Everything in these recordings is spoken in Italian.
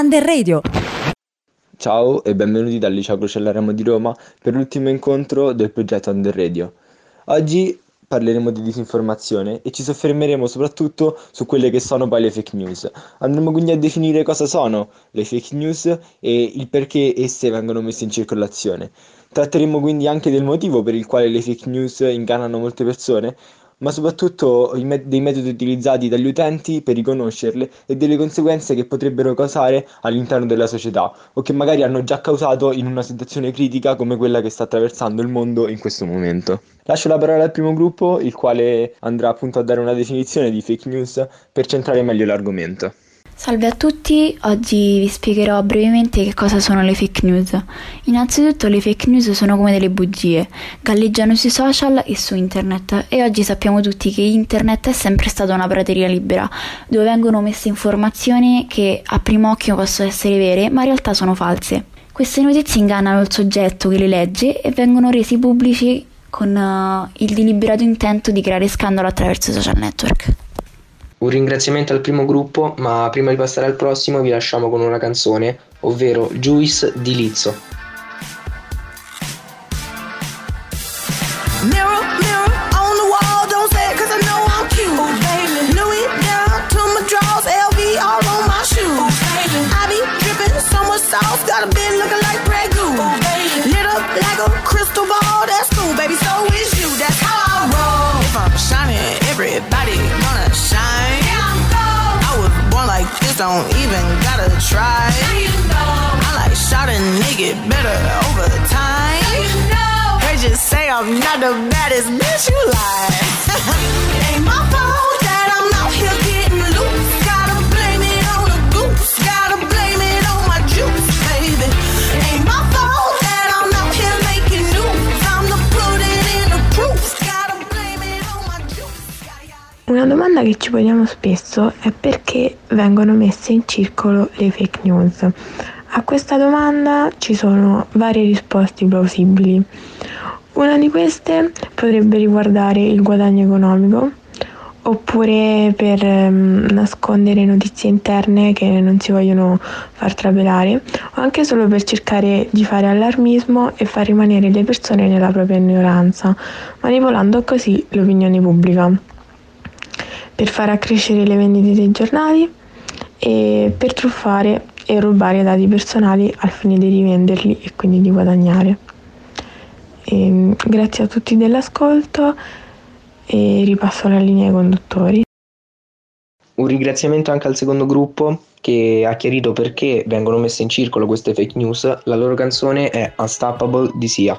Under Radio. Ciao e benvenuti dal Liceo Crocella di Roma per l'ultimo incontro del progetto Under Radio. Oggi parleremo di disinformazione e ci soffermeremo soprattutto su quelle che sono poi le fake news. Andremo quindi a definire cosa sono le fake news e il perché esse vengono messe in circolazione. Tratteremo quindi anche del motivo per il quale le fake news ingannano molte persone, ma soprattutto me- dei metodi utilizzati dagli utenti per riconoscerle e delle conseguenze che potrebbero causare all'interno della società o che magari hanno già causato in una situazione critica come quella che sta attraversando il mondo in questo momento. Lascio la parola al primo gruppo, il quale andrà appunto a dare una definizione di fake news per centrare meglio l'argomento. Salve a tutti, oggi vi spiegherò brevemente che cosa sono le fake news. Innanzitutto le fake news sono come delle bugie, galleggiano sui social e su internet e oggi sappiamo tutti che internet è sempre stata una prateria libera, dove vengono messe informazioni che a primo occhio possono essere vere ma in realtà sono false. Queste notizie ingannano il soggetto che le legge e vengono resi pubblici con uh, il deliberato intento di creare scandalo attraverso i social network. Un ringraziamento al primo gruppo, ma prima di passare al prossimo vi lasciamo con una canzone, ovvero Juice di Lizzo. Don't even gotta try. Now you know. I like shot a nigga better over time. Now you know. They just say I'm not the baddest bitch you like. Ain't my Una domanda che ci poniamo spesso è perché vengono messe in circolo le fake news. A questa domanda ci sono varie risposte plausibili. Una di queste potrebbe riguardare il guadagno economico, oppure per ehm, nascondere notizie interne che non si vogliono far trapelare, o anche solo per cercare di fare allarmismo e far rimanere le persone nella propria ignoranza, manipolando così l'opinione pubblica, per far accrescere le vendite dei giornali e per truffare e rubare dati personali al fine di rivenderli e quindi di guadagnare. E, grazie a tutti dell'ascolto e ripasso la linea ai conduttori. Un ringraziamento anche al secondo gruppo che ha chiarito perché vengono messe in circolo queste fake news. La loro canzone è Unstoppable di Sia.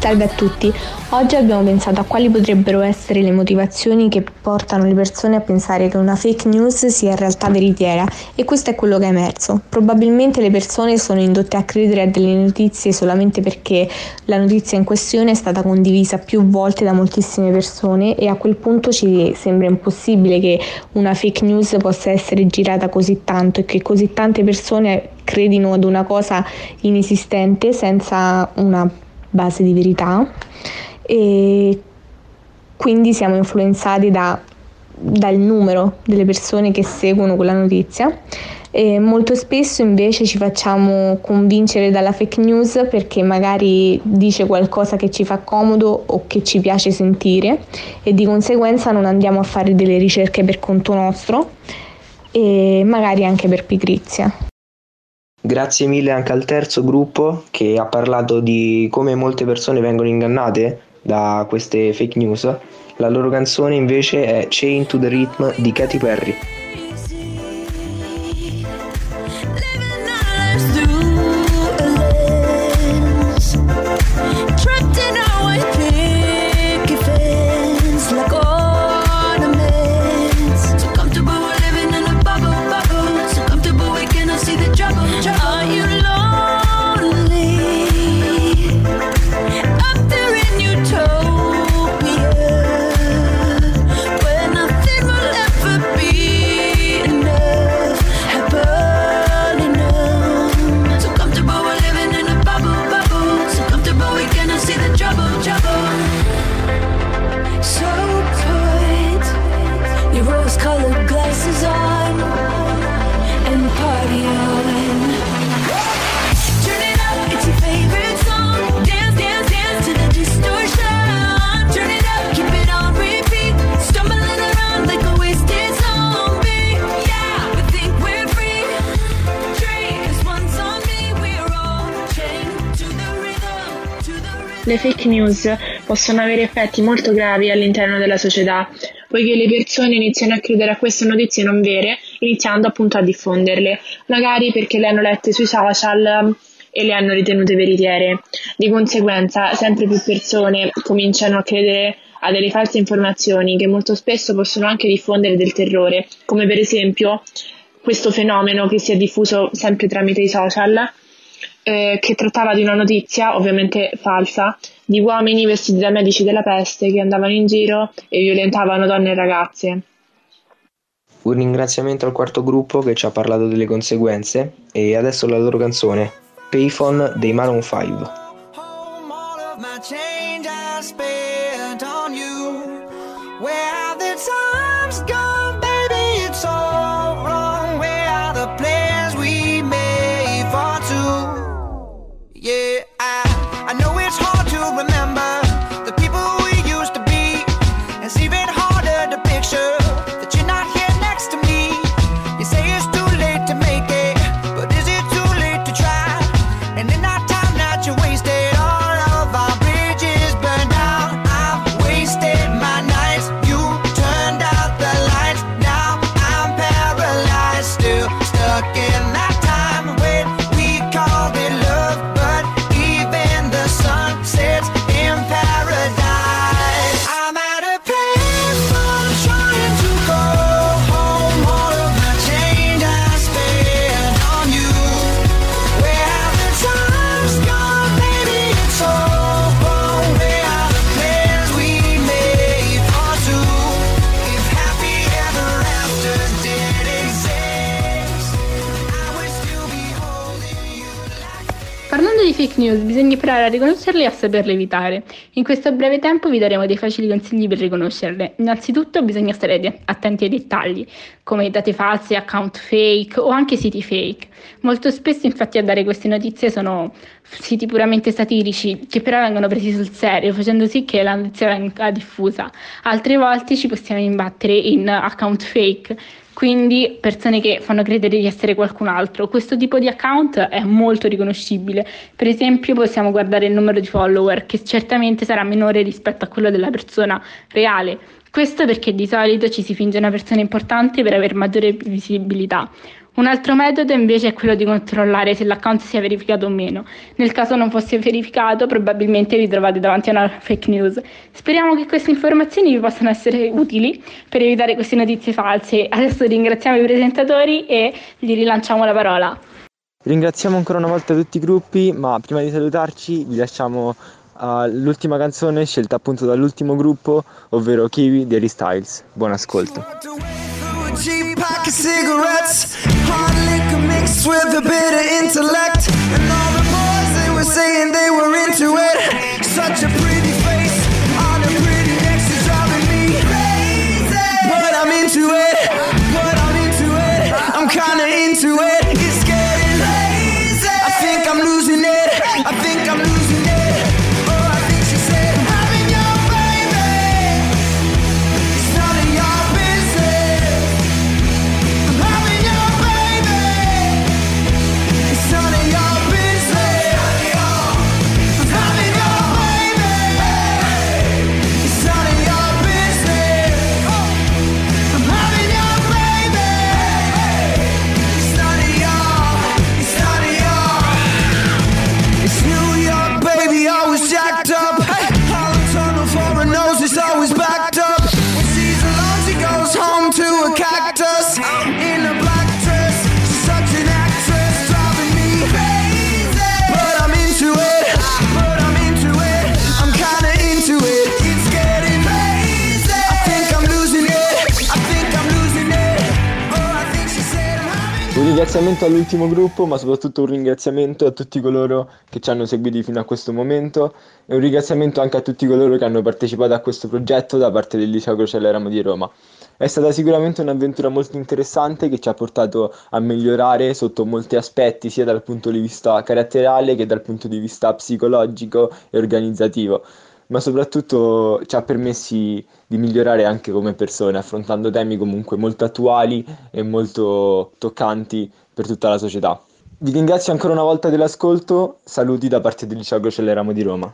Salve a tutti, oggi abbiamo pensato a quali potrebbero essere le motivazioni che portano le persone a pensare che una fake news sia in realtà veritiera e questo è quello che è emerso. Probabilmente le persone sono indotte a credere a delle notizie solamente perché la notizia in questione è stata condivisa più volte da moltissime persone e a quel punto ci sembra impossibile che una fake news possa essere girata così tanto e che così tante persone credino ad una cosa inesistente senza una base di verità e quindi siamo influenzati da- dal numero delle persone che seguono quella notizia e molto spesso invece ci facciamo convincere dalla fake news perché magari dice qualcosa che ci fa comodo o che ci piace sentire e di conseguenza non andiamo a fare delle ricerche per conto nostro e magari anche per pigrizia. Grazie mille anche al terzo gruppo che ha parlato di come molte persone vengono ingannate da queste fake news. La loro canzone invece è Chain to the Rhythm di Katy Perry. Le fake news possono avere effetti molto gravi all'interno della società, poiché le persone iniziano a credere a queste notizie non vere, iniziando appunto a diffonderle, magari perché le hanno lette sui social e le hanno ritenute veritiere. Di conseguenza, sempre più persone cominciano a credere a delle false informazioni che molto spesso possono anche diffondere del terrore, come per esempio questo fenomeno che si è diffuso sempre tramite i social eh, che trattava di una notizia, ovviamente falsa, di uomini vestiti da medici della peste che andavano in giro e violentavano donne e ragazze. Un ringraziamento al quarto gruppo che ci ha parlato delle conseguenze e adesso la loro canzone, Payphone dei Maroon 5. home all of my change I spent on you. Where have the times fake news, bisogna imparare a riconoscerle e a saperle evitare. In questo breve tempo vi daremo dei facili consigli per riconoscerle. Innanzitutto bisogna stare attenti ai dettagli, come date false, account fake o anche siti fake. Molto spesso infatti a dare queste notizie sono siti puramente satirici che però vengono presi sul serio, facendo sì che la notizia venga diffusa. Altre volte ci possiamo imbattere in account fake quindi persone che fanno credere di essere qualcun altro. Questo tipo di account è molto riconoscibile. Per esempio, possiamo guardare il numero di follower, che certamente sarà minore rispetto a quello della persona reale. Questo perché di solito ci si finge una persona importante per avere maggiore visibilità. Un altro metodo invece è quello di controllare se l'account sia verificato o meno. Nel caso non fosse verificato, probabilmente vi trovate davanti a una fake news. Speriamo che queste informazioni vi possano essere utili per evitare queste notizie false. Adesso ringraziamo i presentatori e gli rilanciamo la parola. Ringraziamo ancora una volta tutti i gruppi, ma prima di salutarci vi lasciamo all'ultima canzone scelta appunto dall'ultimo gruppo, ovvero Kiwi di Harry Styles. Buon ascolto. Cheap pack of cigarettes. Hard liquor mixed with a bit of intellect. And all the boys, they were saying they were into it. Ringraziamento all'ultimo gruppo, ma soprattutto un ringraziamento a tutti coloro che ci hanno seguiti fino a questo momento e un ringraziamento anche a tutti coloro che hanno partecipato a questo progetto da parte del Liceo Crocella di Roma. È stata sicuramente un'avventura molto interessante che ci ha portato a migliorare sotto molti aspetti, sia dal punto di vista caratteriale che dal punto di vista psicologico e organizzativo ma soprattutto ci ha permessi di migliorare anche come persone, affrontando temi comunque molto attuali e molto toccanti per tutta la società. Vi ringrazio ancora una volta dell'ascolto, saluti da parte del Liceo Crocelle Ramo di Roma.